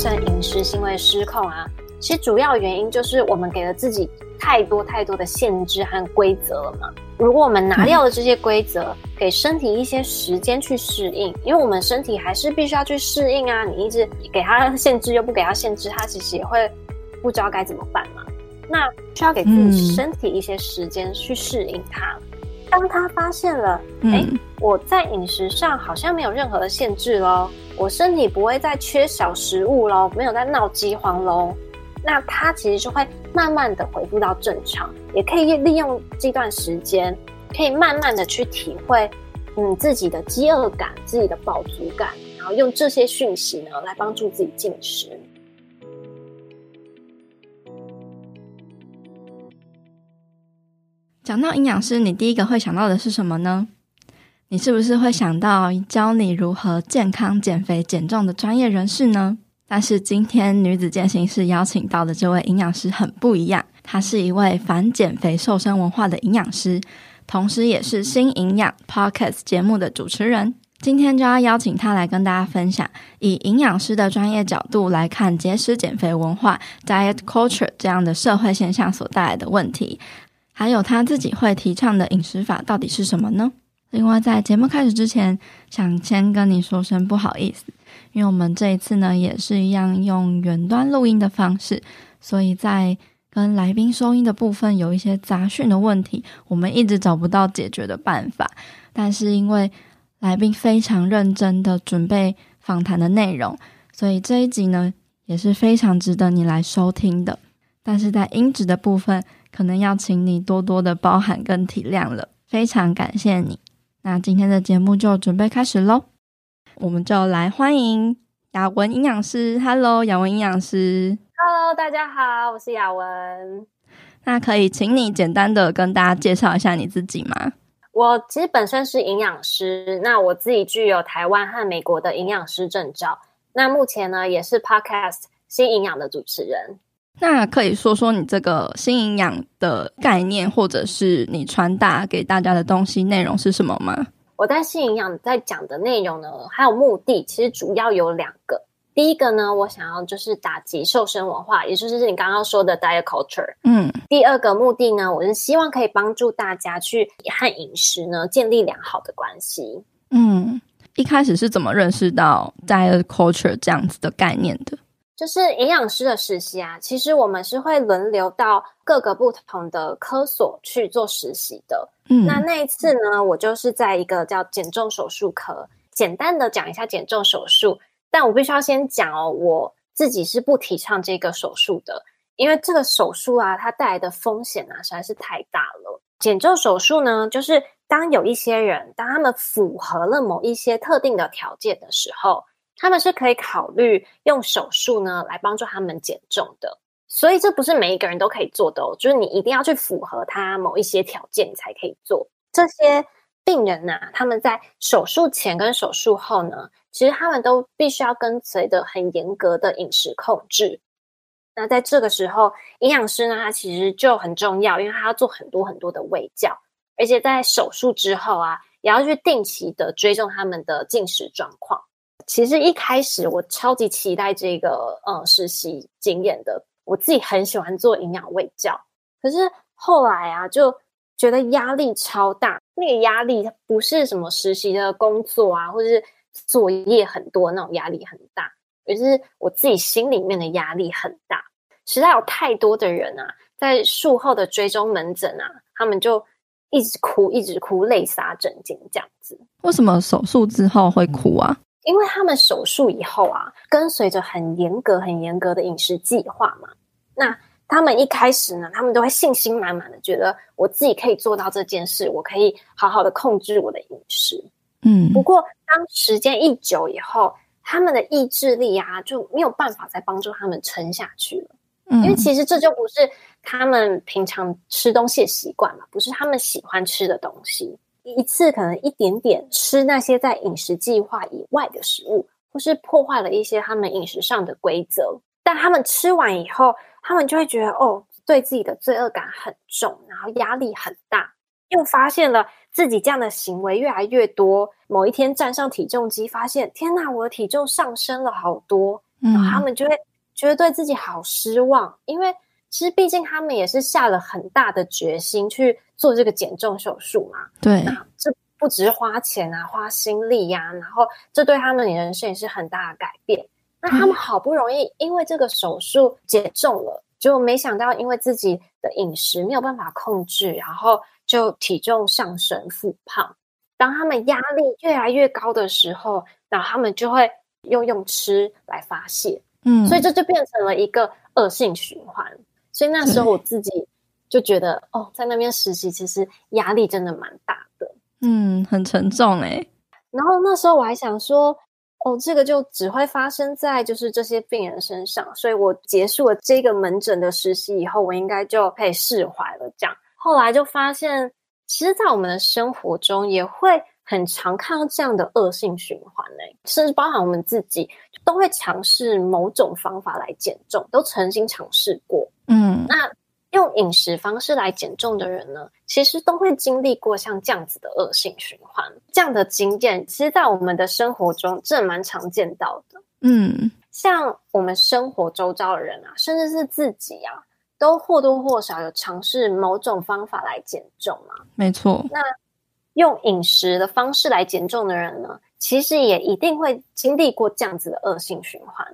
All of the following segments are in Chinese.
成饮食行为失控啊，其实主要原因就是我们给了自己太多太多的限制和规则了嘛。如果我们拿掉了这些规则，给身体一些时间去适应，因为我们身体还是必须要去适应啊。你一直给它 限制，又不给它限制，它其实也会不知道该怎么办嘛。那需要给自己身体一些时间去适应它。当他发现了，哎，我在饮食上好像没有任何的限制咯，我身体不会再缺少食物咯，没有在闹饥荒咯。那他其实就会慢慢的恢复到正常。也可以利用这段时间，可以慢慢的去体会，嗯，自己的饥饿感、自己的饱足感，然后用这些讯息呢，来帮助自己进食。讲到营养师，你第一个会想到的是什么呢？你是不是会想到教你如何健康减肥减重的专业人士呢？但是今天女子健心室邀请到的这位营养师很不一样，她是一位反减肥瘦身文化的营养师，同时也是新营养 Podcast 节目的主持人。今天就要邀请她来跟大家分享，以营养师的专业角度来看节食减肥文化 （diet culture） 这样的社会现象所带来的问题，还有他自己会提倡的饮食法到底是什么呢？另外，在节目开始之前，想先跟你说声不好意思。因为我们这一次呢，也是一样用远端录音的方式，所以在跟来宾收音的部分有一些杂讯的问题，我们一直找不到解决的办法。但是因为来宾非常认真的准备访谈的内容，所以这一集呢也是非常值得你来收听的。但是在音质的部分，可能要请你多多的包涵跟体谅了。非常感谢你。那今天的节目就准备开始喽。我们就来欢迎雅文营养师。Hello，雅文营养师。Hello，大家好，我是雅文。那可以请你简单的跟大家介绍一下你自己吗？我其实本身是营养师，那我自己具有台湾和美国的营养师证照。那目前呢，也是 Podcast 新营养的主持人。那可以说说你这个新营养的概念，或者是你传达给大家的东西内容是什么吗？我在新营养在讲的内容呢，还有目的，其实主要有两个。第一个呢，我想要就是打击瘦身文化，也就是你刚刚说的 diet culture。嗯。第二个目的呢，我是希望可以帮助大家去和饮食呢建立良好的关系。嗯。一开始是怎么认识到 diet culture 这样子的概念的？就是营养师的实习啊，其实我们是会轮流到各个不同的科所去做实习的。嗯，那那一次呢，我就是在一个叫减重手术科，简单的讲一下减重手术。但我必须要先讲哦，我自己是不提倡这个手术的，因为这个手术啊，它带来的风险啊实在是太大了。减重手术呢，就是当有一些人，当他们符合了某一些特定的条件的时候。他们是可以考虑用手术呢来帮助他们减重的，所以这不是每一个人都可以做的哦，就是你一定要去符合他某一些条件，才可以做。这些病人呢，他们在手术前跟手术后呢，其实他们都必须要跟随着很严格的饮食控制。那在这个时候，营养师呢，他其实就很重要，因为他要做很多很多的卫教，而且在手术之后啊，也要去定期的追踪他们的进食状况。其实一开始我超级期待这个呃实习经验的，我自己很喜欢做营养卫教，可是后来啊就觉得压力超大。那个压力不是什么实习的工作啊，或者是作业很多那种压力很大，而是我自己心里面的压力很大。实在有太多的人啊，在术后的追踪门诊啊，他们就一直哭，一直哭，泪洒枕巾这样子。为什么手术之后会哭啊？因为他们手术以后啊，跟随着很严格、很严格的饮食计划嘛，那他们一开始呢，他们都会信心满满的，觉得我自己可以做到这件事，我可以好好的控制我的饮食。嗯，不过当时间一久以后，他们的意志力啊就没有办法再帮助他们撑下去了。嗯，因为其实这就不是他们平常吃东西的习惯嘛，不是他们喜欢吃的东西。一次可能一点点吃那些在饮食计划以外的食物，或是破坏了一些他们饮食上的规则，但他们吃完以后，他们就会觉得哦，对自己的罪恶感很重，然后压力很大，又发现了自己这样的行为越来越多。某一天站上体重机，发现天哪，我的体重上升了好多，然后他们就会觉得对自己好失望，因为其实毕竟他们也是下了很大的决心去做这个减重手术嘛。对，那这不只是花钱啊，花心力呀、啊，然后这对他们的人生也是很大的改变。那他们好不容易因为这个手术减重了，就没想到因为自己的饮食没有办法控制，然后就体重上升、复胖。当他们压力越来越高的时候，然后他们就会又用吃来发泄，嗯，所以这就变成了一个恶性循环。所以那时候我自己就觉得，哦，在那边实习其实压力真的蛮大的，嗯，很沉重诶。然后那时候我还想说，哦，这个就只会发生在就是这些病人身上，所以我结束了这个门诊的实习以后，我应该就可以释怀了。这样，后来就发现。其实，在我们的生活中，也会很常看到这样的恶性循环呢，甚至包含我们自己，都会尝试某种方法来减重，都曾经尝试过。嗯，那用饮食方式来减重的人呢，其实都会经历过像这样子的恶性循环。这样的经验，其实，在我们的生活中，这蛮常见到的。嗯，像我们生活周遭的人啊，甚至是自己啊。都或多或少有尝试某种方法来减重嘛？没错。那用饮食的方式来减重的人呢，其实也一定会经历过这样子的恶性循环。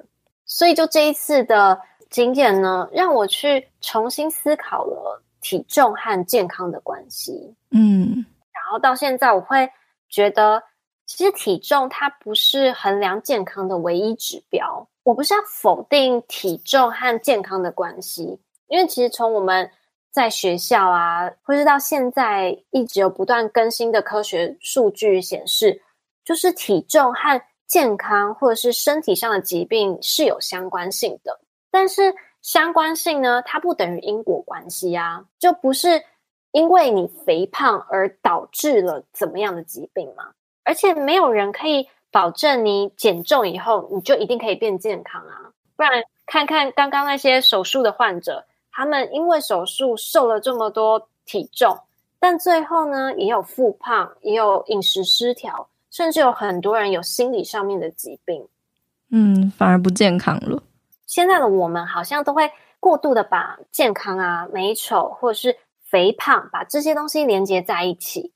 所以，就这一次的经验呢，让我去重新思考了体重和健康的关系。嗯，然后到现在，我会觉得，其实体重它不是衡量健康的唯一指标。我不是要否定体重和健康的关系。因为其实从我们在学校啊，或是到现在一直有不断更新的科学数据显示，就是体重和健康或者是身体上的疾病是有相关性的。但是相关性呢，它不等于因果关系啊，就不是因为你肥胖而导致了怎么样的疾病吗。而且没有人可以保证你减重以后你就一定可以变健康啊，不然看看刚刚那些手术的患者。他们因为手术瘦了这么多体重，但最后呢，也有复胖，也有饮食失调，甚至有很多人有心理上面的疾病，嗯，反而不健康了。现在的我们好像都会过度的把健康啊、美丑或者是肥胖，把这些东西连接在一起，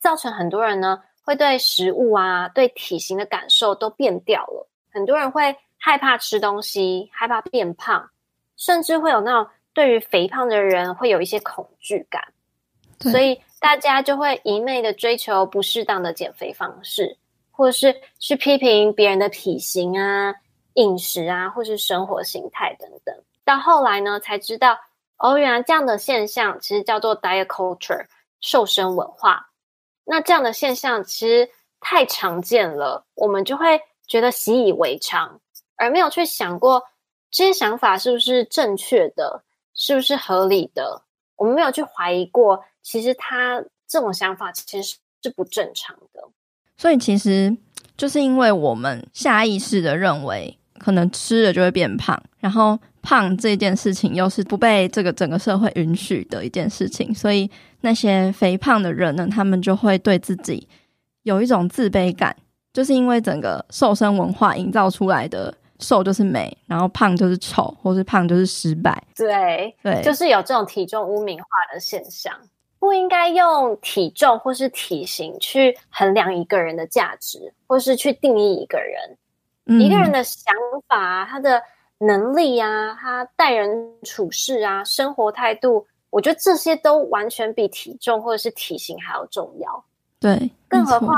造成很多人呢会对食物啊、对体型的感受都变掉了。很多人会害怕吃东西，害怕变胖，甚至会有那种。对于肥胖的人会有一些恐惧感，所以大家就会一昧的追求不适当的减肥方式，或者是去批评别人的体型啊、饮食啊，或是生活形态等等。到后来呢，才知道哦，原来这样的现象其实叫做 diet culture 瘦身文化。那这样的现象其实太常见了，我们就会觉得习以为常，而没有去想过这些想法是不是正确的。是不是合理的？我们没有去怀疑过，其实他这种想法其实是不正常的。所以其实就是因为我们下意识的认为，可能吃了就会变胖，然后胖这件事情又是不被这个整个社会允许的一件事情，所以那些肥胖的人呢，他们就会对自己有一种自卑感，就是因为整个瘦身文化营造出来的。瘦就是美，然后胖就是丑，或是胖就是失败。对对，就是有这种体重污名化的现象，不应该用体重或是体型去衡量一个人的价值，或是去定义一个人。嗯、一个人的想法、他的能力啊，他待人处事啊，生活态度，我觉得这些都完全比体重或者是体型还要重要。对，更何况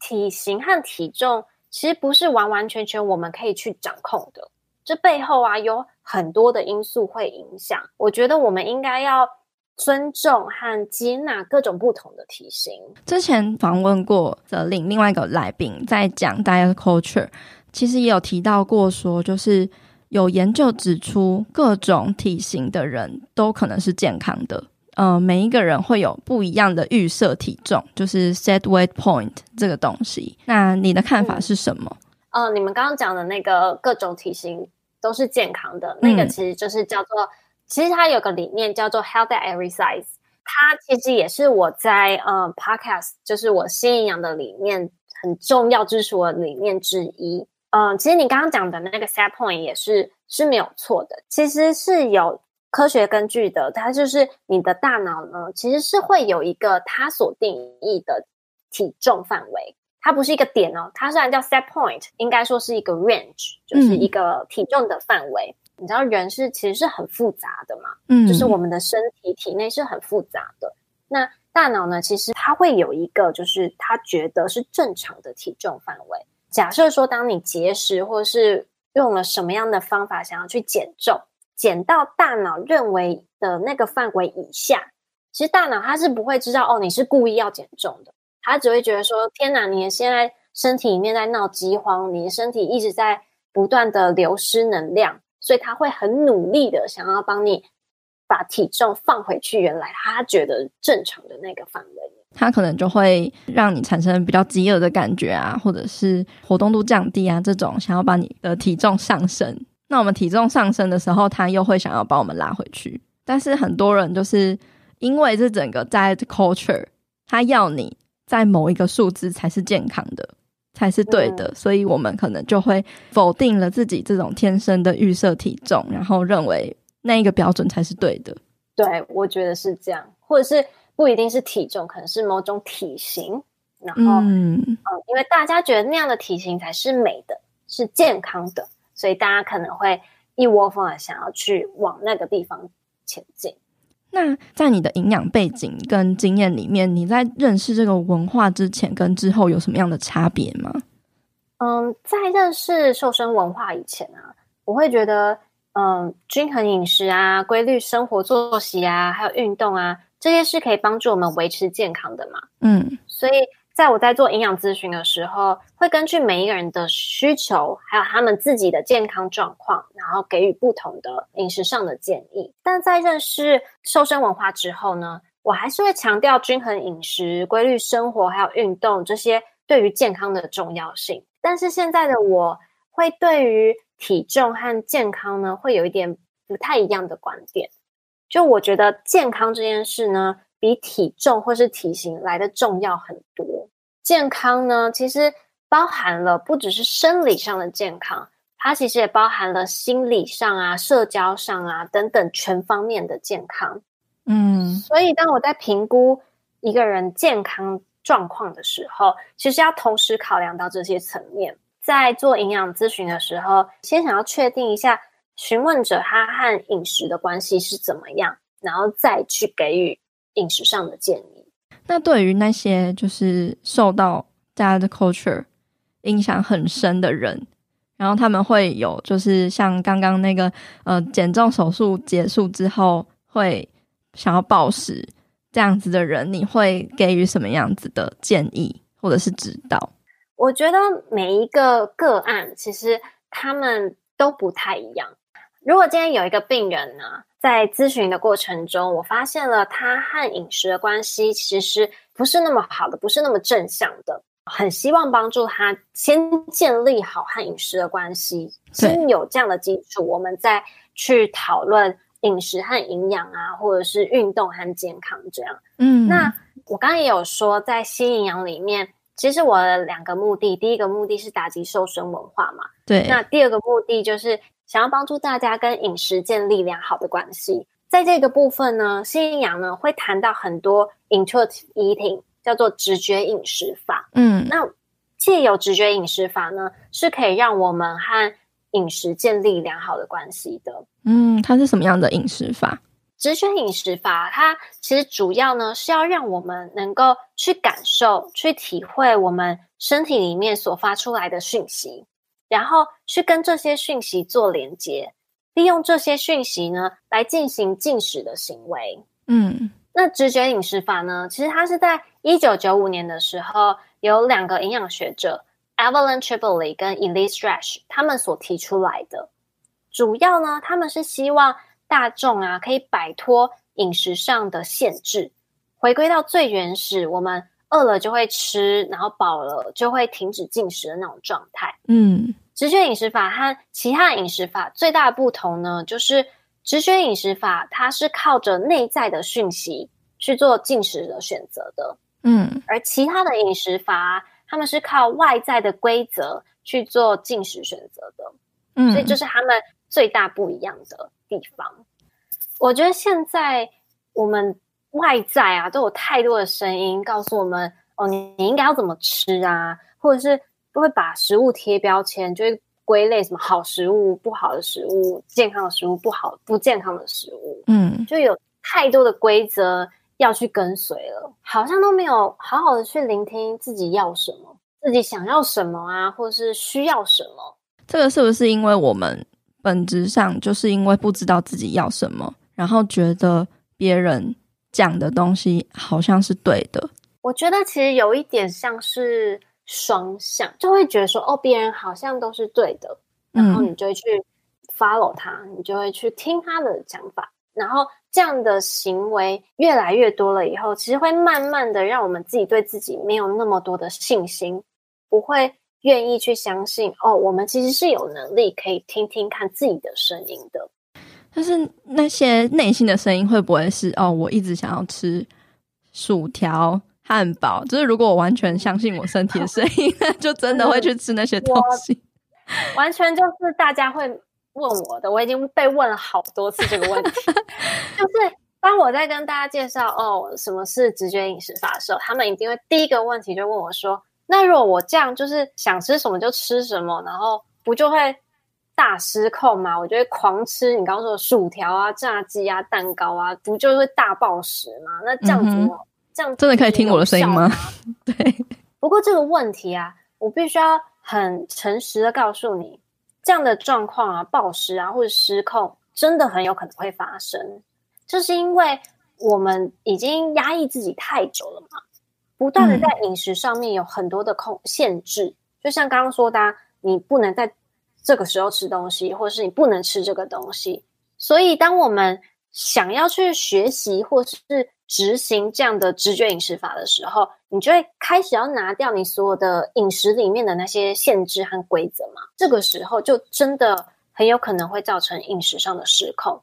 体型和体重。其实不是完完全全我们可以去掌控的，这背后啊有很多的因素会影响。我觉得我们应该要尊重和接纳各种不同的体型。之前访问过的另另外一个来宾在讲 diet culture，其实也有提到过说，就是有研究指出各种体型的人都可能是健康的。呃，每一个人会有不一样的预设体重，就是 set weight point 这个东西。那你的看法是什么？嗯、呃，你们刚刚讲的那个各种体型都是健康的，那个其实就是叫做，嗯、其实它有个理念叫做 health at every size。它其实也是我在呃 podcast，就是我新营养的理念很重要支持我的理念之一。嗯，其实你刚刚讲的那个 set point 也是是没有错的，其实是有科学根据的。它就是你的大脑呢，其实是会有一个它所定义的体重范围，它不是一个点哦，它虽然叫 set point，应该说是一个 range，就是一个体重的范围。嗯、你知道人是其实是很复杂的嘛，嗯，就是我们的身体体内是很复杂的。那大脑呢，其实它会有一个，就是它觉得是正常的体重范围。假设说，当你节食或是用了什么样的方法想要去减重，减到大脑认为的那个范围以下，其实大脑它是不会知道哦，你是故意要减重的，它只会觉得说，天哪，你现在身体里面在闹饥荒，你的身体一直在不断的流失能量，所以他会很努力的想要帮你把体重放回去原来他觉得正常的那个范围。他可能就会让你产生比较饥饿的感觉啊，或者是活动度降低啊，这种想要把你的体重上升。那我们体重上升的时候，他又会想要把我们拉回去。但是很多人就是因为这整个在 culture，他要你在某一个数字才是健康的，才是对的，嗯、所以我们可能就会否定了自己这种天生的预设体重，然后认为那一个标准才是对的。对，我觉得是这样，或者是。不一定是体重，可能是某种体型。然后，嗯，嗯，因为大家觉得那样的体型才是美的，是健康的，所以大家可能会一窝蜂的想要去往那个地方前进。那在你的营养背景跟经验里面，你在认识这个文化之前跟之后有什么样的差别吗？嗯，在认识瘦身文化以前啊，我会觉得，嗯，均衡饮食啊，规律生活作息啊，还有运动啊。这些是可以帮助我们维持健康的嘛？嗯，所以在我在做营养咨询的时候，会根据每一个人的需求，还有他们自己的健康状况，然后给予不同的饮食上的建议。但在认识瘦身文化之后呢，我还是会强调均衡饮食、规律生活，还有运动这些对于健康的重要性。但是现在的我会对于体重和健康呢，会有一点不太一样的观点。就我觉得健康这件事呢，比体重或是体型来得重要很多。健康呢，其实包含了不只是生理上的健康，它其实也包含了心理上啊、社交上啊等等全方面的健康。嗯，所以当我在评估一个人健康状况的时候，其实要同时考量到这些层面。在做营养咨询的时候，先想要确定一下。询问者他和饮食的关系是怎么样，然后再去给予饮食上的建议。那对于那些就是受到大家的 culture 印象很深的人，然后他们会有就是像刚刚那个呃减重手术结束之后会想要暴食这样子的人，你会给予什么样子的建议或者是指导？我觉得每一个个案其实他们都不太一样。如果今天有一个病人呢，在咨询的过程中，我发现了他和饮食的关系其实不是那么好的，不是那么正向的，很希望帮助他先建立好和饮食的关系，先有这样的基础，我们再去讨论饮食和营养啊，或者是运动和健康这样。嗯，那我刚刚也有说，在新营养里面，其实我的两个目的，第一个目的是打击瘦身文化嘛，对，那第二个目的就是。想要帮助大家跟饮食建立良好的关系，在这个部分呢，新营养呢会谈到很多 intuitive eating，叫做直觉饮食法。嗯，那借由直觉饮食法呢，是可以让我们和饮食建立良好的关系的。嗯，它是什么样的饮食法？直觉饮食法，它其实主要呢是要让我们能够去感受、去体会我们身体里面所发出来的讯息。然后去跟这些讯息做连接，利用这些讯息呢来进行进食的行为。嗯，那直觉饮食法呢，其实它是在一九九五年的时候，有两个营养学者 Evelyn Tribole 跟 Elise Resch 他们所提出来的。主要呢，他们是希望大众啊可以摆脱饮食上的限制，回归到最原始我们。饿了就会吃，然后饱了就会停止进食的那种状态。嗯，直觉饮食法和其他饮食法最大的不同呢，就是直觉饮食法它是靠着内在的讯息去做进食的选择的。嗯，而其他的饮食法，他们是靠外在的规则去做进食选择的。嗯，所以这是他们最大不一样的地方。我觉得现在我们外在啊，都有太多的声音告诉我们：哦，你你应该要怎么吃啊？或者是都会把食物贴标签，就会归类什么好食物、不好的食物、健康的食物、不好不健康的食物。嗯，就有太多的规则要去跟随了，好像都没有好好的去聆听自己要什么。自己想要什么啊，或是需要什么？这个是不是因为我们本质上就是因为不知道自己要什么，然后觉得别人讲的东西好像是对的？我觉得其实有一点像是双向，就会觉得说哦，别人好像都是对的，然后你就会去 follow 他，嗯，你就会去听他的讲法，然后这样的行为越来越多了以后，其实会慢慢的让我们自己对自己没有那么多的信心。不会愿意去相信哦，我们其实是有能力可以听听看自己的声音的。但是那些内心的声音会不会是哦，我一直想要吃薯条、汉堡？就是如果我完全相信我身体的声音，那就真的会去吃那些东西。完全就是大家会问我的，我已经被问了好多次这个问题。就是当我在跟大家介绍哦，什么是直觉饮食法的时候，他们一定会第一个问题就问我说。那如果我这样就是想吃什么就吃什么，然后不就会大失控吗？我就会狂吃你刚刚说的薯条啊、炸鸡啊、蛋糕啊，不就会大暴食吗？那这样子，嗯、这样真的可以听我的声音吗？对。不过这个问题啊，我必须要很诚实的告诉你，这样的状况啊，暴食啊或者失控，真的很有可能会发生，就是因为我们已经压抑自己太久了嘛。不断的在饮食上面有很多的控限制，嗯，就像刚刚说的，你不能在这个时候吃东西，或者是你不能吃这个东西。所以，当我们想要去学习或是执行这样的直觉饮食法的时候，你就会开始要拿掉你所有的饮食里面的那些限制和规则嘛。这个时候，就真的很有可能会造成饮食上的失控。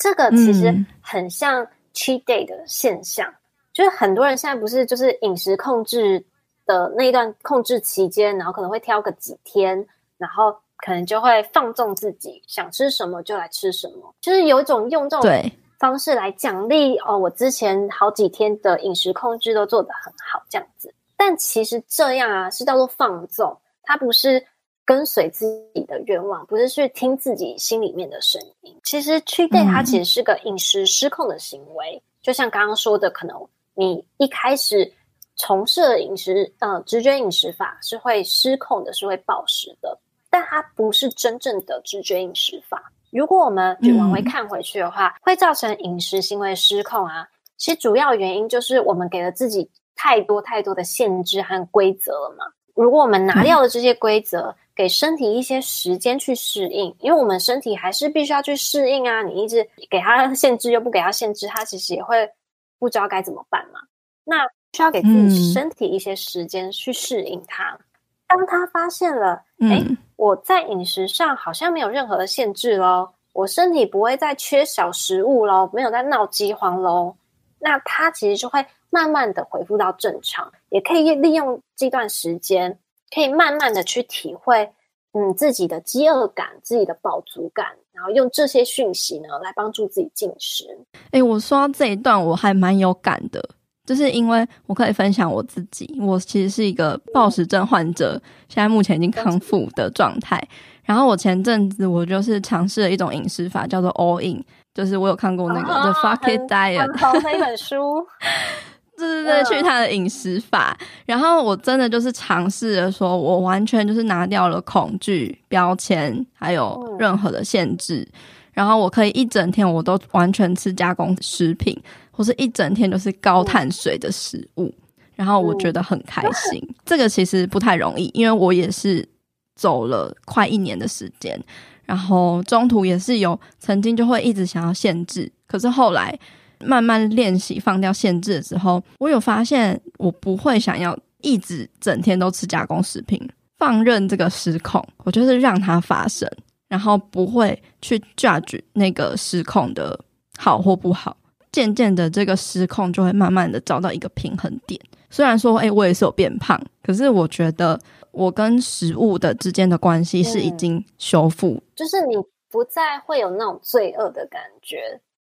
这个其实很像 cheat day 的现象。就是很多人现在不是就是饮食控制的那一段控制期间，然后可能会挑个几天，然后可能就会放纵自己，想吃什么就来吃什么，就是有一种用这种方式来奖励哦，我之前好几天的饮食控制都做得很好这样子。但其实这样啊是叫做放纵，它不是跟随自己的愿望，不是去听自己心里面的声音。其实 cheat day 它其实是个饮食失控的行为，嗯、就像刚刚说的，可能。你一开始从事的饮食，呃，直觉饮食法是会失控的，是会暴食的，但它不是真正的直觉饮食法。如果我们往回看回去的话，嗯，会造成饮食行为失控啊。其实主要原因就是我们给了自己太多太多的限制和规则了嘛。如果我们拿掉了这些规则，给身体一些时间去适应，因为我们身体还是必须要去适应啊。你一直给它限制，又不给它限制，它其实也会。不知道该怎么办嘛？那需要给自己身体一些时间去适应它。嗯。当他发现了，哎、嗯，我在饮食上好像没有任何的限制喽，我身体不会再缺少食物喽，没有在闹饥荒喽。那他其实就会慢慢的恢复到正常，也可以利用这段时间，可以慢慢的去体会，嗯，自己的饥饿感，自己的饱足感。然后用这些讯息呢，来帮助自己进食。诶，我说到这一段，我还蛮有感的，就是因为我可以分享我自己，我其实是一个暴食症患者，现在目前已经康复的状态。然后我前阵子我就是尝试了一种饮食法，叫做 All In，就是我有看过那个 The Fuck It Diet 很红的一本书。对对对，去他的饮食法，然后我真的就是尝试着，说我完全就是拿掉了恐惧标签，还有任何的限制，然后我可以一整天我都完全吃加工食品，或是一整天都是高碳水的食物，然后我觉得很开心。这个其实不太容易，因为我也是走了快一年的时间，然后中途也是有曾经就会一直想要限制，可是后来。慢慢练习放掉限制的时候，我有发现我不会想要一直整天都吃加工食品，放任这个失控，我就是让它发生，然后不会去 judge 那个失控的好或不好。渐渐的，这个失控就会慢慢的找到一个平衡点。虽然说，诶，我也是有变胖，可是我觉得我跟食物的之间的关系是已经修复，就是你不再会有那种罪恶的感觉，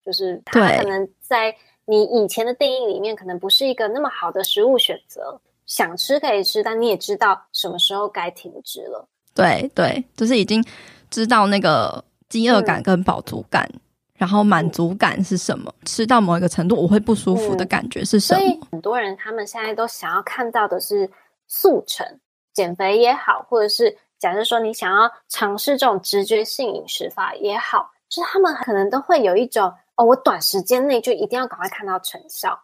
就是它可能在你以前的定义里面，可能不是一个那么好的食物选择。想吃可以吃，但你也知道什么时候该停止了。对对，就是已经知道那个饥饿感跟饱足感，嗯、然后满足感是什么，吃到某一个程度我会不舒服的感觉是什么。嗯、所以很多人他们现在都想要看到的是速成，减肥也好，或者是假设说你想要尝试这种直觉性饮食法也好，就是他们可能都会有一种哦，我短时间内就一定要赶快看到成效，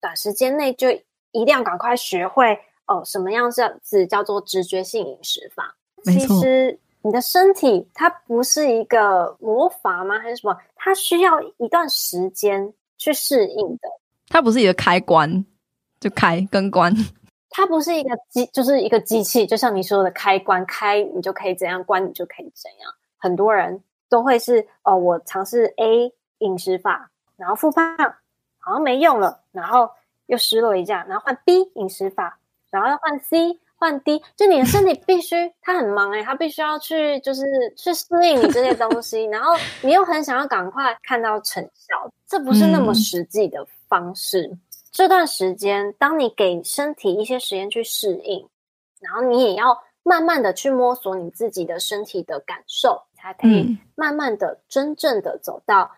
短时间内就。一定要赶快学会哦，什么样子叫做直觉性饮食法？其实你的身体它不是一个魔法吗？还是什么？它需要一段时间去适应的。它不是一个开关，就开跟关。它不是一个机，就是一个机器。就像你说的，开关开你就可以怎样，关你就可以怎样。很多人都会是哦，我尝试 A 饮食法，然后复胖，好像没用了，然后。又失落一下，然后换 B 饮食法，然后要换 C，换 D，就你的身体必须，它很忙诶、欸，他必须要去，就是去适应你这些东西，然后你又很想要赶快看到成效，这不是那么实际的方式。嗯、这段时间，当你给身体一些时间去适应，然后你也要慢慢的去摸索你自己的身体的感受，才可以慢慢的真正的走到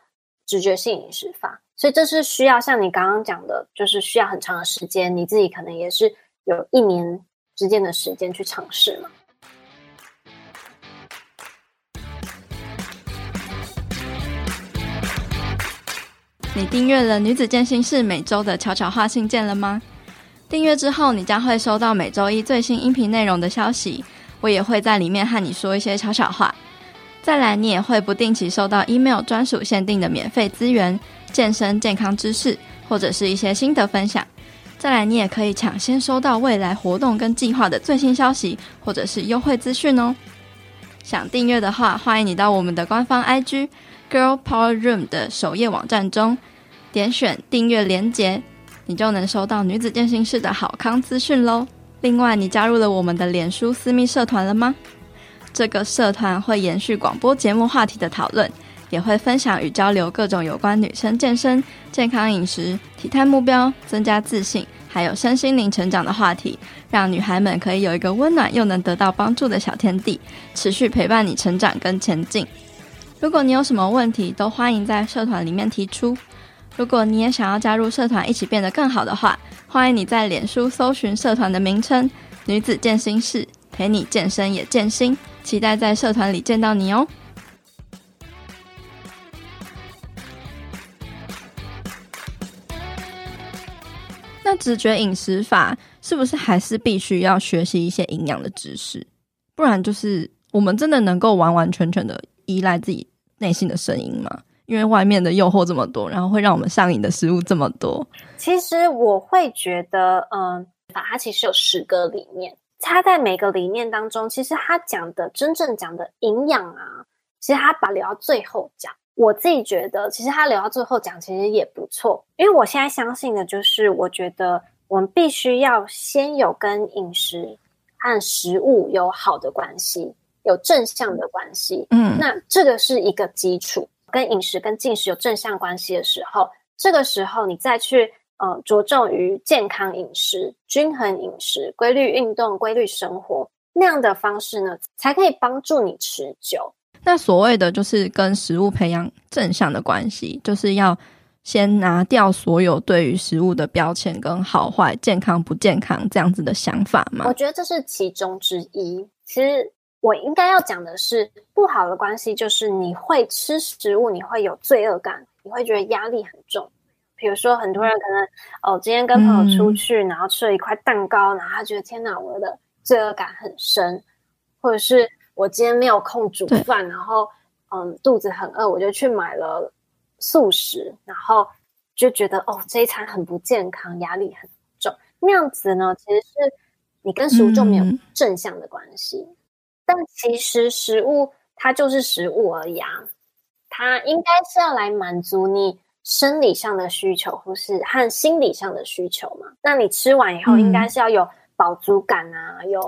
直觉性饮食法。所以这是需要像你刚刚讲的，就是需要很长的时间，你自己可能也是有一年之间的时间去尝试嘛。你订阅了女子健心室每周的悄悄话信件了吗？订阅之后，你将会收到每周一最新音频内容的消息，我也会在里面和你说一些悄悄话。再来，你也会不定期收到 email 专属限定的免费资源。健身健康知识，或者是一些心得分享。再来，你也可以抢先收到未来活动跟计划的最新消息，或者是优惠资讯哦。想订阅的话，欢迎你到我们的官方 IG Girl Power Room 的首页网站中，点选订阅连结，你就能收到女子健身室的好康资讯喽。另外，你加入了我们的脸书私密社团了吗？这个社团会延续广播节目话题的讨论。也会分享与交流各种有关女生健身、健康饮食、体态目标、增加自信，还有身心灵成长的话题，让女孩们可以有一个温暖又能得到帮助的小天地，持续陪伴你成长跟前进。如果你有什么问题，都欢迎在社团里面提出。如果你也想要加入社团，一起变得更好的话，欢迎你在脸书搜寻社团的名称“女子健心室”，陪你健身也健心。期待在社团里见到你哦。那直觉饮食法是不是还是必须要学习一些营养的知识？不然就是我们真的能够完完全全的依赖自己内心的声音吗？因为外面的诱惑这么多，然后会让我们上瘾的食物这么多。其实我会觉得，嗯，法它其实有十个理念，它在每个理念当中，其实他讲的真正讲的营养啊，其实他把留到最后讲。我自己觉得，其实他留到最后讲，其实也不错。因为我现在相信的就是，我觉得我们必须要先有跟饮食和食物有好的关系，有正向的关系。嗯，那这个是一个基础。跟饮食跟进食有正向关系的时候，这个时候你再去呃着重于健康饮食、均衡饮食、规律运动、规律生活那样的方式呢，才可以帮助你持久。那所谓的就是跟食物培养正向的关系，就是要先拿掉所有对于食物的标签跟好坏、健康不健康这样子的想法吗？我觉得这是其中之一。其实我应该要讲的是，不好的关系就是你会吃食物，你会有罪恶感，你会觉得压力很重。比如说，很多人可能哦，今天跟朋友出去，嗯、然后吃了一块蛋糕，然后他觉得天哪，我的罪恶感很深，或者是。我今天没有空煮饭，然后嗯，肚子很饿，我就去买了素食，然后就觉得哦，这一餐很不健康，压力很重。那样子呢，其实是你跟食物就没有正向的关系。嗯、但其实食物它就是食物而已啊，它应该是要来满足你生理上的需求，或是和心理上的需求嘛。那你吃完以后，应该是要有饱足感啊，有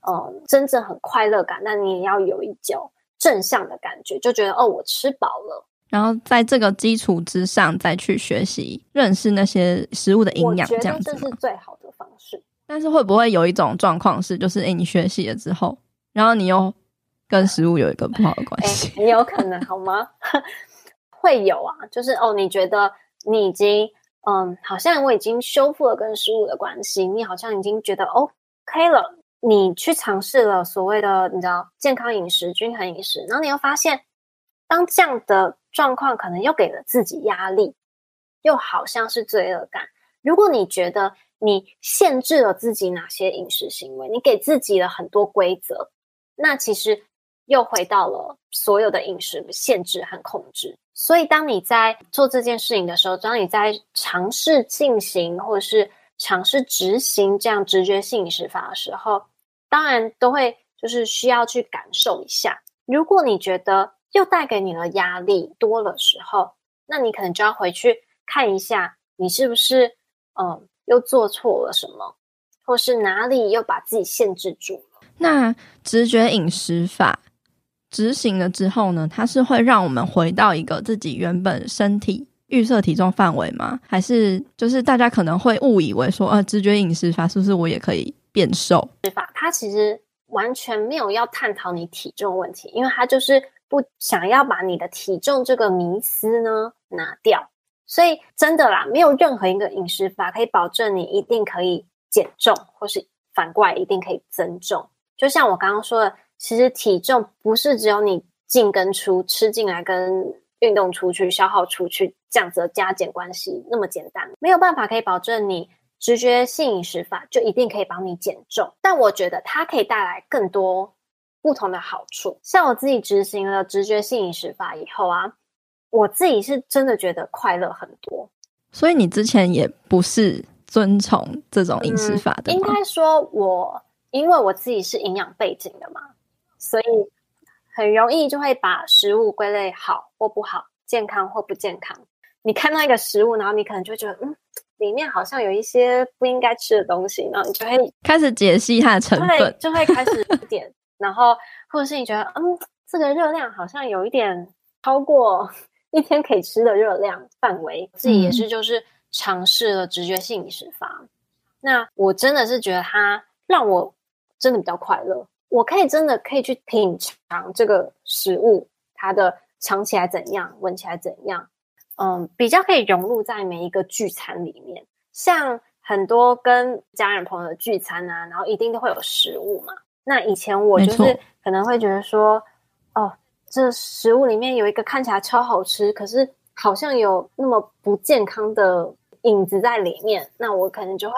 呃真正很快乐感，那你也要有一种正向的感觉，就觉得哦，我吃饱了。然后在这个基础之上，再去学习认识那些食物的营养，这样子，这是最好的方式。但是会不会有一种状况是，就是诶，你学习了之后，然后你又跟食物有一个不好的关系？也有可能好吗？会有啊，就是哦，你觉得你已经嗯，好像我已经修复了跟食物的关系，你好像已经觉得 OK 了，你去尝试了所谓的你知道健康饮食、均衡饮食，然后你又发现，当这样的状况可能又给了自己压力，又好像是罪恶感。如果你觉得你限制了自己哪些饮食行为，你给自己了很多规则，那其实又回到了所有的饮食限制和控制。所以，当你在做这件事情的时候，当你在尝试进行或者是尝试执行这样直觉性饮食法的时候，当然都会就是需要去感受一下。如果你觉得又带给你的压力多了时候，那你可能就要回去看一下，你是不是嗯又做错了什么，或是哪里又把自己限制住了。那直觉饮食法。执行了之后呢，它是会让我们回到一个自己原本身体预设体重范围吗？还是就是大家可能会误以为说，呃，直觉饮食法是不是我也可以变瘦？食法它其实完全没有要探讨你体重问题，因为它就是不想要把你的体重这个迷思呢拿掉。所以真的啦，没有任何一个饮食法可以保证你一定可以减重，或是反过来一定可以增重。就像我刚刚说的。其实体重不是只有你进跟出，吃进来跟运动出去、消耗出去这样子的加减关系那么简单，没有办法可以保证你直觉性饮食法就一定可以帮你减重。但我觉得它可以带来更多不同的好处。像我自己执行了直觉性饮食法以后啊，我自己是真的觉得快乐很多。所以你之前也不是遵从这种饮食法的？嗯，应该说我因为我自己是营养背景的嘛。所以很容易就会把食物归类好或不好，健康或不健康。你看到一个食物，然后你可能就觉得，嗯，里面好像有一些不应该吃的东西，然后你就会 开始解析它的成分，就会开始点，然后或者是你觉得，嗯，这个热量好像有一点超过 一天可以吃的热量范围。自己也是就是尝试了直觉性饮食法，嗯，那我真的是觉得它让我真的比较快乐。我可以真的可以去品尝这个食物，它的尝起来怎样，闻起来怎样，嗯，比较可以融入在每一个聚餐里面。像很多跟家人朋友的聚餐啊，然后一定都会有食物嘛。那以前我就是可能会觉得说，哦，这食物里面有一个看起来超好吃，可是好像有那么不健康的影子在里面，那我可能就会。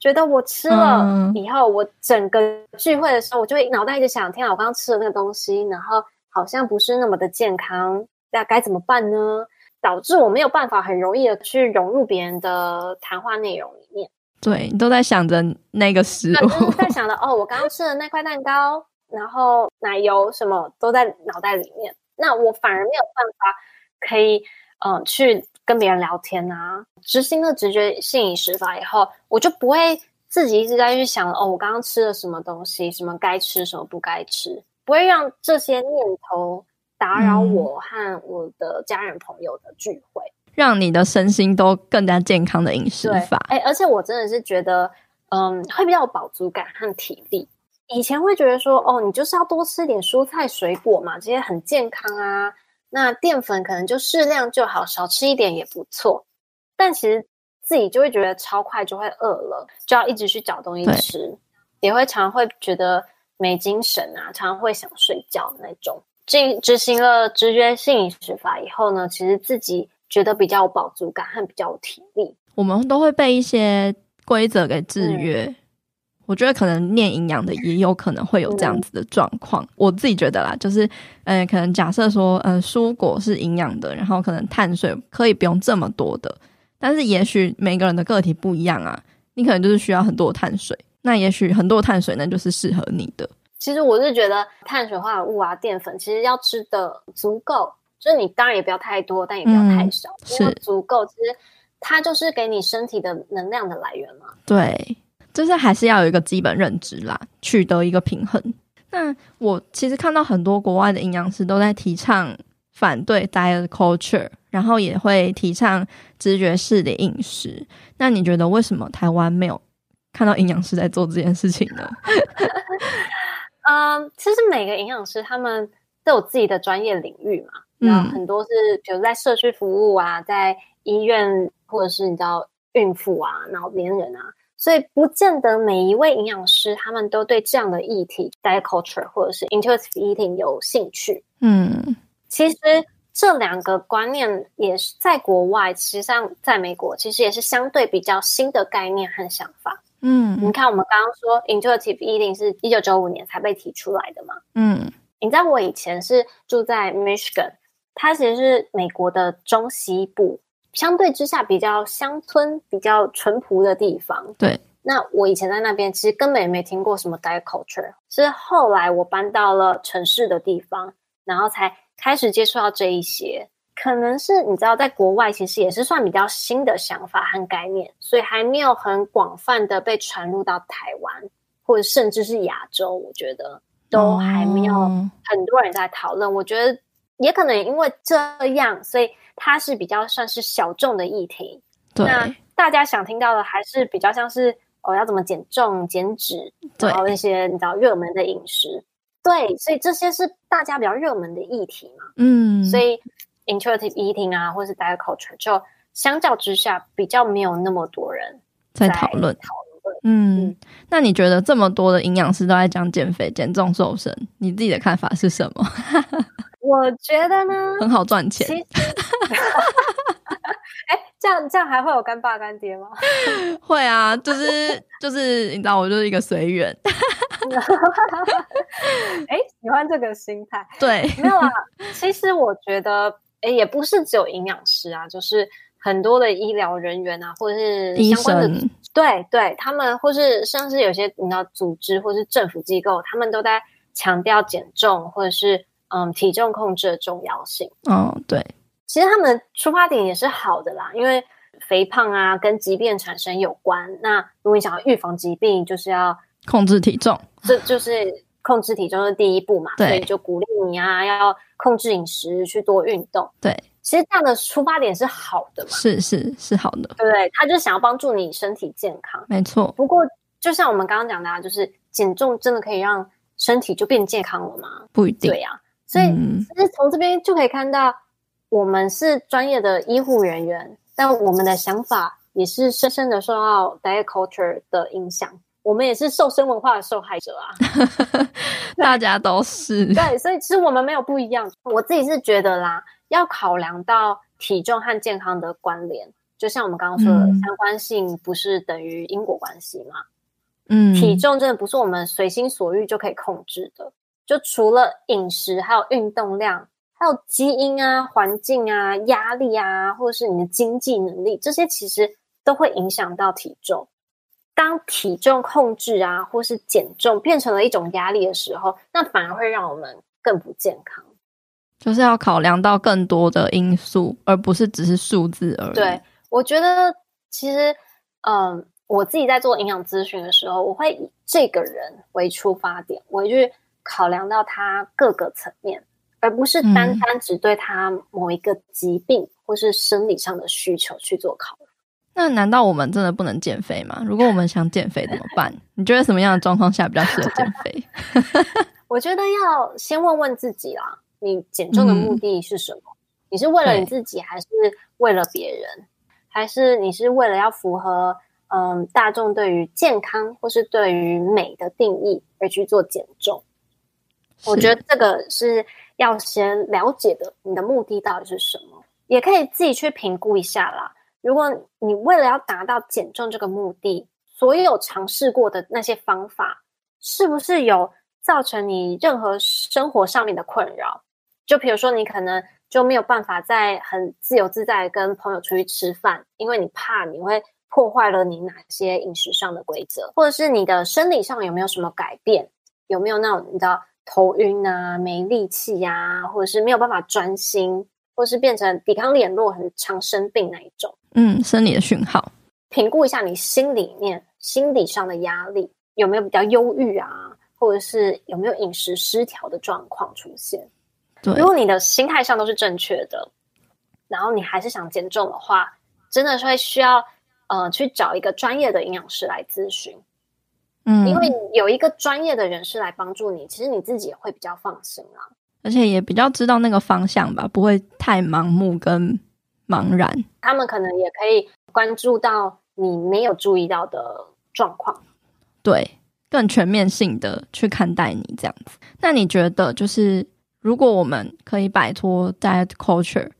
觉得我吃了以后，我整个聚会的时候，我就会脑袋一直想：天啊，我刚刚吃的那个东西，然后好像不是那么的健康，那该怎么办呢？导致我没有办法很容易的去融入别人的谈话内容里面。对，你都在想着那个食物，在想着哦，我刚刚吃的那块蛋糕，然后奶油什么都在脑袋里面，那我反而没有办法可以嗯、呃、去。跟别人聊天啊，执行了直觉性饮食法以后，我就不会自己一直在去想哦，我刚刚吃了什么东西，什么该吃，什么不该吃，不会让这些念头打扰我和我的家人朋友的聚会，嗯、让你的身心都更加健康的饮食法。哎，而且我真的是觉得，嗯，会比较有饱足感和体力。以前会觉得说，哦，你就是要多吃点蔬菜水果嘛，这些很健康啊。那淀粉可能就适量就好，少吃一点也不错。但其实自己就会觉得超快就会饿了，就要一直去找东西吃，也会常常会觉得没精神啊，常常会想睡觉那种。进执行了直觉性饮食法以后呢，其实自己觉得比较有饱足感和比较有体力。我们都会被一些规则给制约。嗯我觉得可能念营养的也有可能会有这样子的状况。嗯、我自己觉得啦，就是，嗯、呃，可能假设说，嗯、呃，蔬果是营养的，然后可能碳水可以不用这么多的，但是也许每个人的个体不一样啊，你可能就是需要很多碳水，那也许很多碳水呢就是适合你的。其实我是觉得碳水化合物啊、淀粉，其实要吃的足够，就是你当然也不要太多，但也不要太少，嗯、是足够。其实它就是给你身体的能量的来源嘛。对。就是还是要有一个基本认知啦，取得一个平衡。那我其实看到很多国外的营养师都在提倡反对 diet culture，然后也会提倡直觉式的饮食。那你觉得为什么台湾没有看到营养师在做这件事情呢？嗯，其实每个营养师他们都有自己的专业领域嘛，那，很多是比如在社区服务啊，在医院或者是你知道孕妇啊、老年人啊。所以不见得每一位营养师他们都对这样的议题，diet culture 或者是 intuitive eating 有兴趣。嗯，其实这两个观念也是在国外，实际上在美国其实也是相对比较新的概念和想法。嗯，你看我们刚刚说 intuitive eating 是一九九五年才被提出来的嘛。嗯，你知道我以前是住在 Michigan，它其实是美国的中西部。相对之下比较乡村、比较淳朴的地方。对，那我以前在那边其实根本也没听过什么 diet culture，是后来我搬到了城市的地方，然后才开始接触到这一些。可能是你知道，在国外其实也是算比较新的想法和概念，所以还没有很广泛的被传入到台湾，或者甚至是亚洲。我觉得都还没有很多人在讨论。哦、我觉得也可能因为这样，所以。它是比较算是小众的议题，对，那大家想听到的还是比较像是哦，要怎么减重、减脂，然后那些你知道热门的饮食，对，所以这些是大家比较热门的议题嘛，嗯，所以 intuitive eating 啊，或是 diet culture，就相较之下比较没有那么多人在讨论讨论，嗯，嗯，那你觉得这么多的营养师都在讲减肥、减重、瘦身，你自己的看法是什么？我觉得呢，很好赚钱。哎、欸，这样这样还会有干爸干爹吗？会啊，就是就是，你知道，我就是一个随缘。哎、欸，喜欢这个心态。对，没有啊。其实我觉得，哎、欸，也不是只有营养师啊，就是很多的医疗人员啊，或者是相关的，医生。对对，他们或是像是有些你知道组织或是政府机构，他们都在强调减重，或者是。嗯，体重控制的重要性。哦，对，其实他们的出发点也是好的啦，因为肥胖啊跟疾病产生有关。那如果你想要预防疾病，就是要控制体重，这就是控制体重的第一步嘛。对，所以就鼓励你啊，要控制饮食，去多运动。对，其实这样的出发点是好的嘛，是是是好的。对，对，他就想要帮助你身体健康，没错。不过就像我们刚刚讲的啊，就是减重真的可以让身体就变健康了吗？不一定。对呀、啊。所以，其实从这边就可以看到，我们是专业的医护人员，但我们的想法也是深深的受到 diet culture 的影响。我们也是瘦身文化的受害者啊，大家都是。对，所以其实我们没有不一样。我自己是觉得啦，要考量到体重和健康的关联，就像我们刚刚说的，相关性不是等于因果关系嘛。嗯，体重真的不是我们随心所欲就可以控制的。就除了饮食，还有运动量，还有基因啊、环境啊、压力啊，或者是你的经济能力，这些其实都会影响到体重。当体重控制啊，或是减重变成了一种压力的时候，那反而会让我们更不健康。就是要考量到更多的因素，而不是只是数字而已。对，我觉得其实，嗯，我自己在做营养咨询的时候，我会以这个人为出发点，我去。考量到他各个层面，而不是单单只对他某一个疾病或是生理上的需求去做考虑。那难道我们真的不能减肥吗？如果我们想减肥怎么办？你觉得什么样的状况下比较适合减肥？我觉得要先问问自己啦，你减重的目的是什么？嗯、你是为了你自己，还是为了别人？还是你是为了要符合嗯大众对于健康或是对于美的定义而去做减重？我觉得这个是要先了解的，你的目的到底是什么？也可以自己去评估一下啦。如果你为了要达到减重这个目的，所有尝试过的那些方法，是不是有造成你任何生活上面的困扰？就比如说，你可能就没有办法再很自由自在跟朋友出去吃饭，因为你怕你会破坏了你哪些饮食上的规则，或者是你的生理上有没有什么改变？有没有那种你知道？头晕啊，没力气呀、啊，或者是没有办法专心，或是变成抵抗力很弱，很常生病那一种。嗯，生理的讯号。评估一下你心里面心理上的压力，有没有比较忧郁啊，或者是有没有饮食失调的状况出现。对，如果你的心态上都是正确的，然后你还是想减重的话，真的是会需要呃去找一个专业的营养师来咨询。嗯，因为有一个专业的人士来帮助你，其实你自己也会比较放心啊，而且也比较知道那个方向吧，不会太盲目跟茫然。他们可能也可以关注到你没有注意到的状况，对，更全面性的去看待你这样子。那你觉得就是？如果我们可以摆脱 diet culture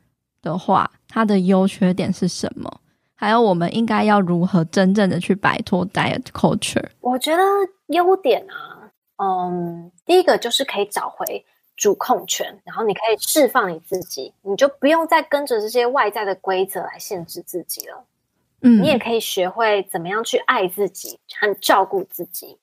的话，它的优缺点是什么？还有我们应该要如何真正的去摆脱 diet culture？我觉得优点啊，嗯，第一个就是可以找回主控权，然后你可以释放你自己，你就不用再跟着这些外在的规则来限制自己了。嗯，你也可以学会怎么样去爱自己和照顾自己，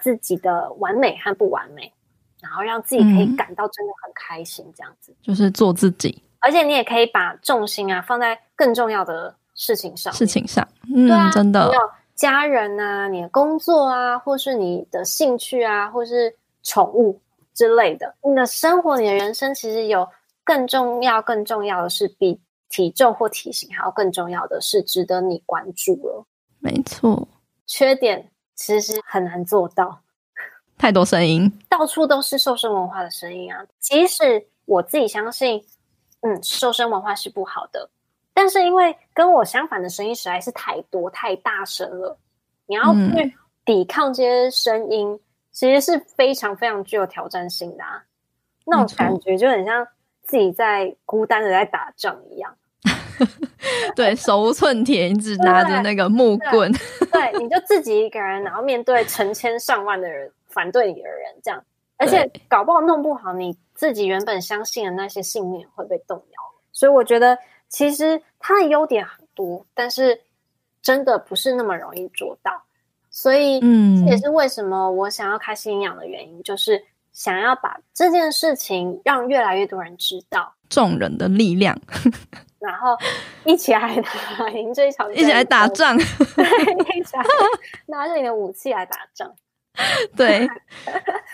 自己的完美和不完美。然后让自己可以感到真的很开心，这样子、嗯、就是做自己，而且你也可以把重心啊放在更重要的事情上。事情上，嗯，啊、真的，有家人啊，你的工作啊，或是你的兴趣啊，或是宠物之类的，你的生活，你的人生，其实有更重要、更重要的是比体重或体型还要更重要的是值得你关注了。没错，缺点其实很难做到。太多声音，到处都是瘦身文化的声音啊！即使我自己相信，嗯，瘦身文化是不好的，但是因为跟我相反的声音实在是太多、太大声了，你要去抵抗这些声音，嗯、其实是非常非常具有挑战性的啊！那种感觉就很像自己在孤单的在打仗一样。对，手无寸铁，你只拿着那个木棍，对，对，你就自己一个人，然后面对成千上万的人。反对你的人，这样，而且搞不好弄不好，你自己原本相信的那些信念会被动摇。所以我觉得，其实它的优点很多，但是真的不是那么容易做到。所以，嗯，这也是为什么我想要开心营养的原因，就是想要把这件事情让越来越多人知道，众人的力量，然后一起来打赢这一场，一起来打仗，对，一起来拿着你的武器来打仗。对，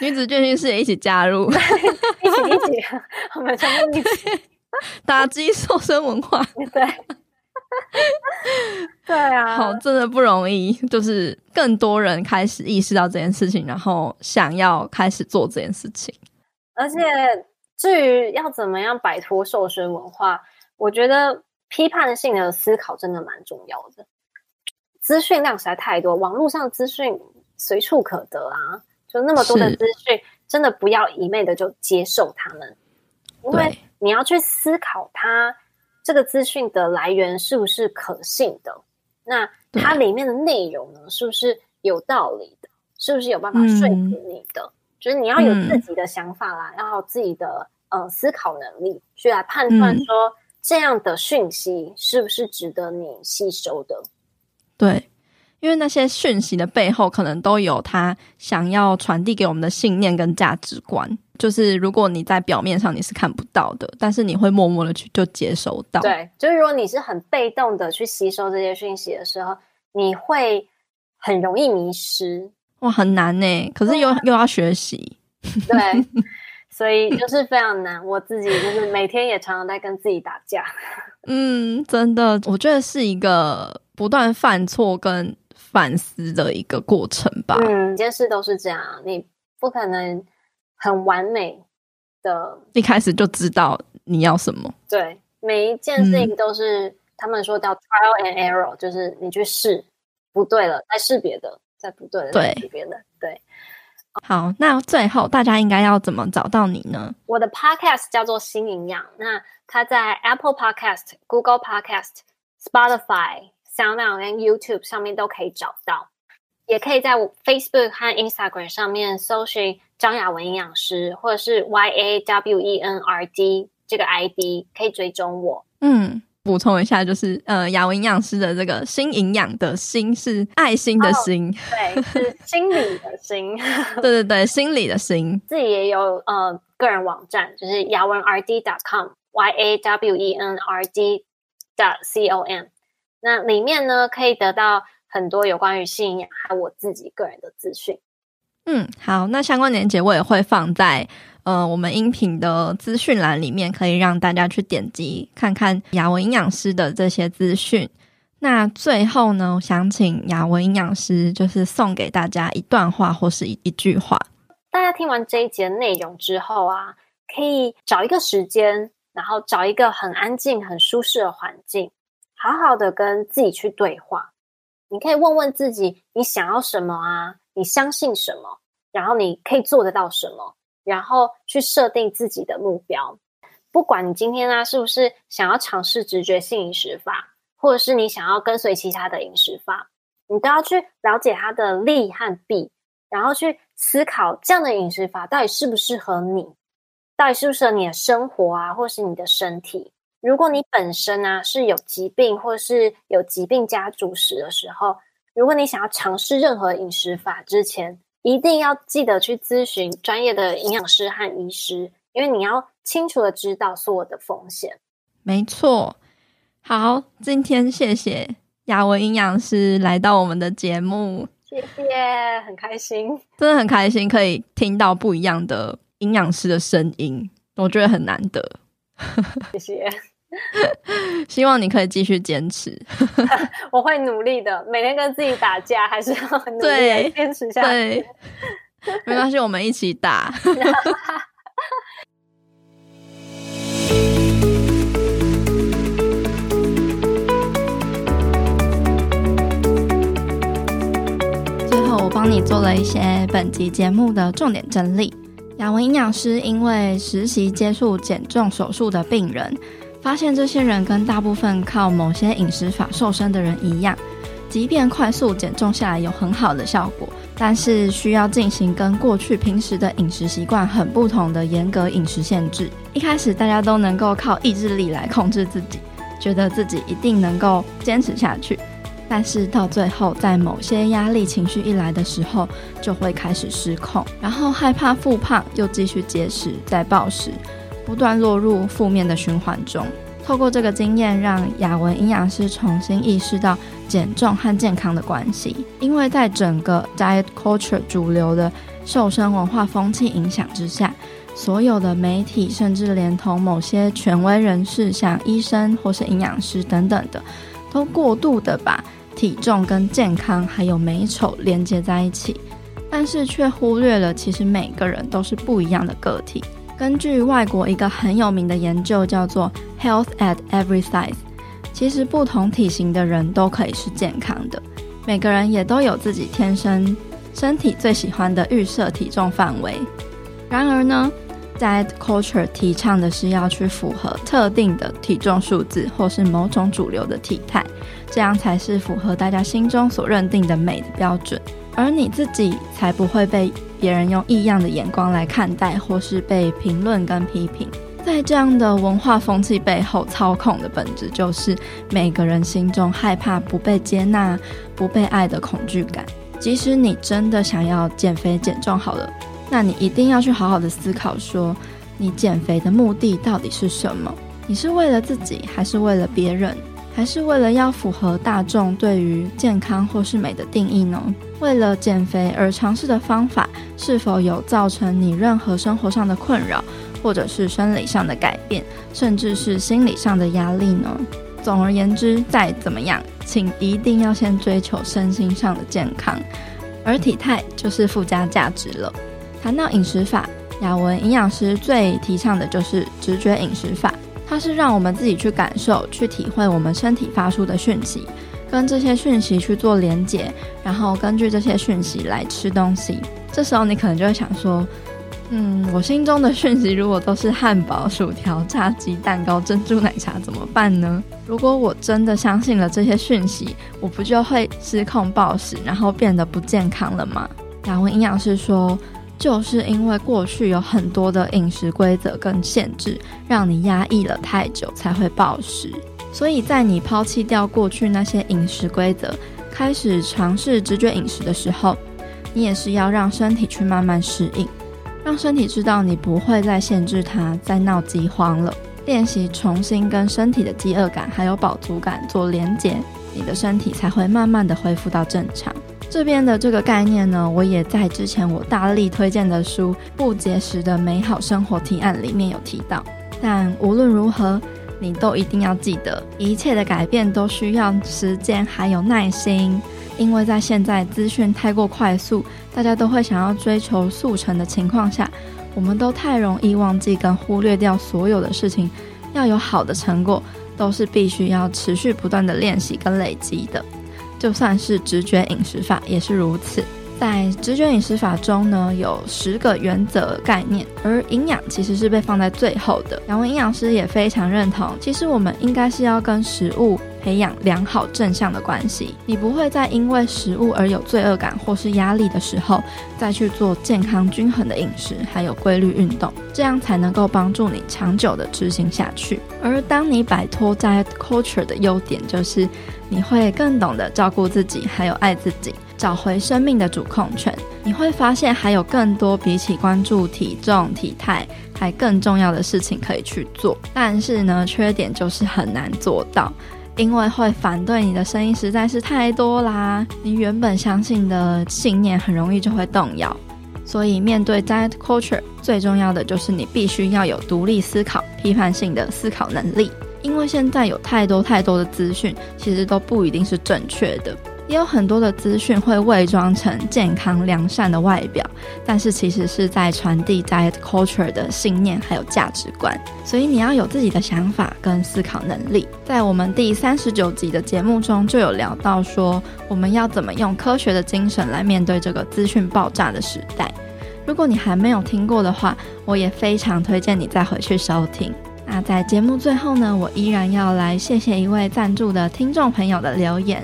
女子健心室也一起加入，一起一起，我们全部一起 打击瘦身文化。对，对啊，好，真的不容易，就是更多人开始意识到这件事情，然后想要开始做这件事情。而且，至于要怎么样摆脱瘦身文化，我觉得批判性的思考真的蛮重要的。资讯量实在太多，网络上资讯。随处可得啊，就那么多的资讯，真的不要一昧的就接受他们，因为你要去思考它这个资讯的来源是不是可信的，那它里面的内容呢，是不是有道理的，是不是有办法说服你的？嗯、就是你要有自己的想法啦，嗯、要有自己的呃思考能力，去来判断说、嗯、这样的讯息是不是值得你吸收的，对。因为那些讯息的背后，可能都有他想要传递给我们的信念跟价值观。就是如果你在表面上你是看不到的，但是你会默默的去就接收到。对，就是如果你是很被动的去吸收这些讯息的时候，你会很容易迷失。哇，很难呢。可是又又要学习。对，所以就是非常难。我自己就是每天也常常在跟自己打架。嗯，真的，我觉得是一个不断犯错跟。反思的一个过程吧。嗯，件事都是这样，你不可能很完美的，一开始就知道你要什么。对，每一件事情都是、嗯、他们说叫 trial and error，就是你去试，不对了再试别的，再不对了再试别的。对，好，那最后大家应该要怎么找到你呢？我的 podcast 叫做新营养，那它在 Apple Podcast、Google Podcast、Spotify。SoundOn 跟 YouTube 上面都可以找到，也可以在我 Facebook 和 Instagram 上面搜寻张雅文营养师，或者是 Y A W E N R D 这个 ID 可以追踪我。嗯，补充一下，就是呃，雅文营养师的这个新营养的心是爱心的心，哦、对，是心理的心。对对对，心理的心。自己也有呃个人网站，就是雅文 RD.com，Y A W E N R D dot C O M。那里面呢，可以得到很多有关于性营养和我自己个人的资讯。嗯，好，那相关链接我也会放在呃我们音频的资讯栏里面，可以让大家去点击看看雅文营养师的这些资讯。那最后呢，我想请雅文营养师就是送给大家一段话或是一一句话。大家听完这一节内容之后啊，可以找一个时间，然后找一个很安静、很舒适的环境，好好的跟自己去对话。你可以问问自己，你想要什么啊？你相信什么？然后你可以做得到什么？然后去设定自己的目标。不管你今天啊是不是想要尝试直觉性饮食法，或者是你想要跟随其他的饮食法，你都要去了解它的利和弊，然后去思考这样的饮食法到底适不适合你，到底适不适合你的生活啊，或是你的身体。如果你本身啊是有疾病，或是有疾病加主食的时候，如果你想要尝试任何饮食法之前，一定要记得去咨询专业的营养师和医师，因为你要清楚的知道所有的风险。没错，好，今天谢谢雅文营养师来到我们的节目，谢谢，很开心，真的很开心可以听到不一样的营养师的声音，我觉得很难得，谢谢。希望你可以继续坚持，我会努力的。每天跟自己打架，还是要努力坚持下去。没关系，我们一起打。最后，我帮你做了一些本集节目的重点整理。雅雯营养师因为实习接触减重手术的病人。发现这些人跟大部分靠某些饮食法瘦身的人一样，即便快速减重下来有很好的效果，但是需要进行跟过去平时的饮食习惯很不同的严格饮食限制。一开始大家都能够靠意志力来控制自己，觉得自己一定能够坚持下去，但是到最后，在某些压力情绪一来的时候，就会开始失控，然后害怕复胖，又继续节食再暴食。不断落入负面的循环中。透过这个经验，让雅文营养师重新意识到减重和健康的关系。因为在整个 diet culture 主流的瘦身文化风气影响之下，所有的媒体，甚至连同某些权威人士，像医生或是营养师等等的，都过度的把体重跟健康还有美丑连接在一起，但是却忽略了其实每个人都是不一样的个体。根据外国一个很有名的研究，叫做 Health at Every Size，其实不同体型的人都可以是健康的，每个人也都有自己天生身体最喜欢的预设体重范围。然而呢，Diet Culture 提倡的是要去符合特定的体重数字，或是某种主流的体态，这样才是符合大家心中所认定的美的标准。而你自己才不会被别人用异样的眼光来看待，或是被评论跟批评。在这样的文化风气背后，操控的本质就是每个人心中害怕不被接纳、不被爱的恐惧感。即使你真的想要减肥减重好了，那你一定要去好好的思考说，你减肥的目的到底是什么？你是为了自己，还是为了别人？还是为了要符合大众对于健康或是美的定义呢？为了减肥而尝试的方法，是否有造成你任何生活上的困扰，或者是生理上的改变，甚至是心理上的压力呢？总而言之，再怎么样，请一定要先追求身心上的健康，而体态就是附加价值了。谈到饮食法，雅文营养师最提倡的就是直觉饮食法。它是让我们自己去感受、去体会我们身体发出的讯息，跟这些讯息去做连接，然后根据这些讯息来吃东西。这时候你可能就会想说：“嗯，我心中的讯息如果都是汉堡、薯条、炸鸡、蛋糕、珍珠奶茶，怎么办呢？如果我真的相信了这些讯息，我不就会失控暴食，然后变得不健康了吗？”雅雯营养师说。就是因为过去有很多的饮食规则跟限制，让你压抑了太久才会暴食。所以在你抛弃掉过去那些饮食规则，开始尝试直觉饮食的时候，你也是要让身体去慢慢适应，让身体知道你不会再限制它，再闹饥荒了。练习重新跟身体的饥饿感还有饱足感做连结，你的身体才会慢慢的恢复到正常。这边的这个概念呢，我也在之前我大力推荐的书《不节食的美好生活提案》里面有提到。但无论如何，你都一定要记得，一切的改变都需要时间还有耐心，因为在现在资讯太过快速，大家都会想要追求速成的情况下，我们都太容易忘记跟忽略掉所有的事情。要有好的成果，都是必须要持续不断的练习跟累积的。就算是直觉饮食法也是如此。在直觉饮食法中呢，有十个原则概念，而营养其实是被放在最后的。两位营养师也非常认同，其实我们应该是要跟食物培养良好正向的关系。你不会再因为食物而有罪恶感或是压力的时候，再去做健康均衡的饮食，还有规律运动，这样才能够帮助你长久的执行下去。而当你摆脱 diet culture 的优点，就是你会更懂得照顾自己，还有爱自己。找回生命的主控权，你会发现还有更多比起关注体重、体态还更重要的事情可以去做。但是呢，缺点就是很难做到，因为会反对你的声音实在是太多啦。你原本相信的信念很容易就会动摇。所以，面对 diet culture，最重要的就是你必须要有独立思考、批判性的思考能力。因为现在有太多太多的资讯，其实都不一定是正确的。也有很多的资讯会伪装成健康良善的外表，但是其实是在传递 diet culture 的信念还有价值观。所以你要有自己的想法跟思考能力。在我们第三十九集的节目中就有聊到说，我们要怎么用科学的精神来面对这个资讯爆炸的时代。如果你还没有听过的话，我也非常推荐你再回去收听。那在节目最后呢，我依然要来谢谢一位赞助的听众朋友的留言。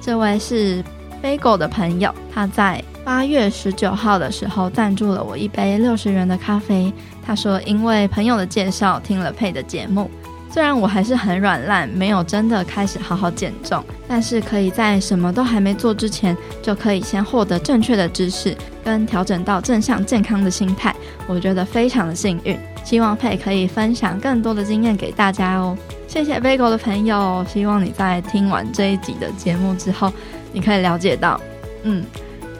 这位是 Bagel 的朋友，他在八月十九号的时候赞助了我一杯六十元的咖啡。他说，因为朋友的介绍听了佩的节目，虽然我还是很软烂，没有真的开始好好减重，但是可以在什么都还没做之前，就可以先获得正确的知识，跟调整到正向健康的心态，我觉得非常的幸运。希望佩可以分享更多的经验给大家哦。谢谢 Bagel 的朋友，希望你在听完这一集的节目之后，你可以了解到，嗯，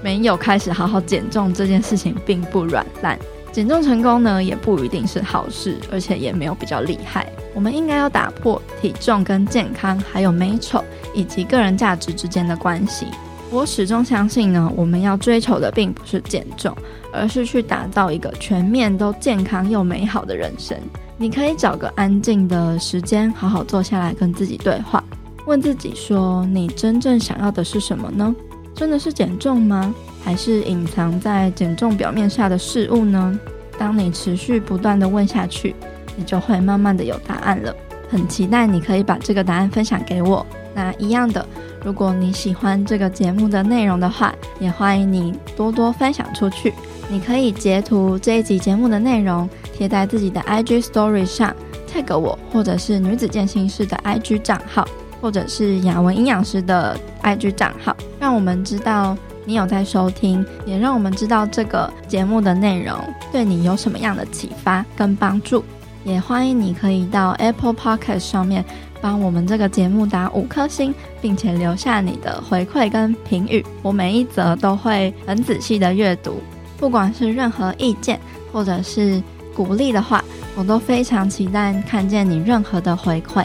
没有开始好好减重这件事情并不软烂，减重成功呢也不一定是好事，而且也没有比较厉害。我们应该要打破体重跟健康，还有美丑以及个人价值之间的关系。我始终相信呢，我们要追求的并不是减重，而是去打造一个全面都健康又美好的人生。你可以找个安静的时间，好好坐下来跟自己对话，问自己说：你真正想要的是什么呢？真的是减重吗？还是隐藏在减重表面下的事物呢？当你持续不断地问下去，你就会慢慢的有答案了。很期待你可以把这个答案分享给我。那一样的，如果你喜欢这个节目的内容的话，也欢迎你多多分享出去。你可以截图这一集节目的内容。贴在自己的 IG Story 上，tag 我，或者是女子健心室的 IG 账号，或者是雅文营养师的 IG 账号，让我们知道你有在收听，也让我们知道这个节目的内容对你有什么样的启发跟帮助。也欢迎你可以到 Apple Podcast 上面帮我们这个节目打五颗星，并且留下你的回馈跟评语，我每一则都会很仔细的阅读，不管是任何意见或者是。鼓励的话，我都非常期待看见你任何的回馈，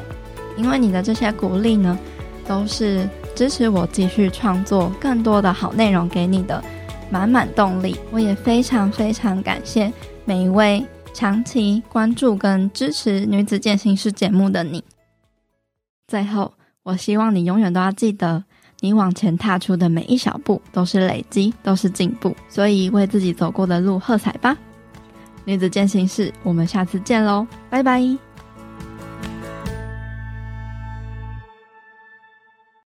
因为你的这些鼓励呢，都是支持我继续创作更多的好内容给你的满满动力。我也非常非常感谢每一位长期关注跟支持女子健心室节目的你。最后，我希望你永远都要记得，你往前踏出的每一小步都是累积，都是进步。所以，为自己走过的路喝彩吧！女子健行室，我们下次见喽，拜拜。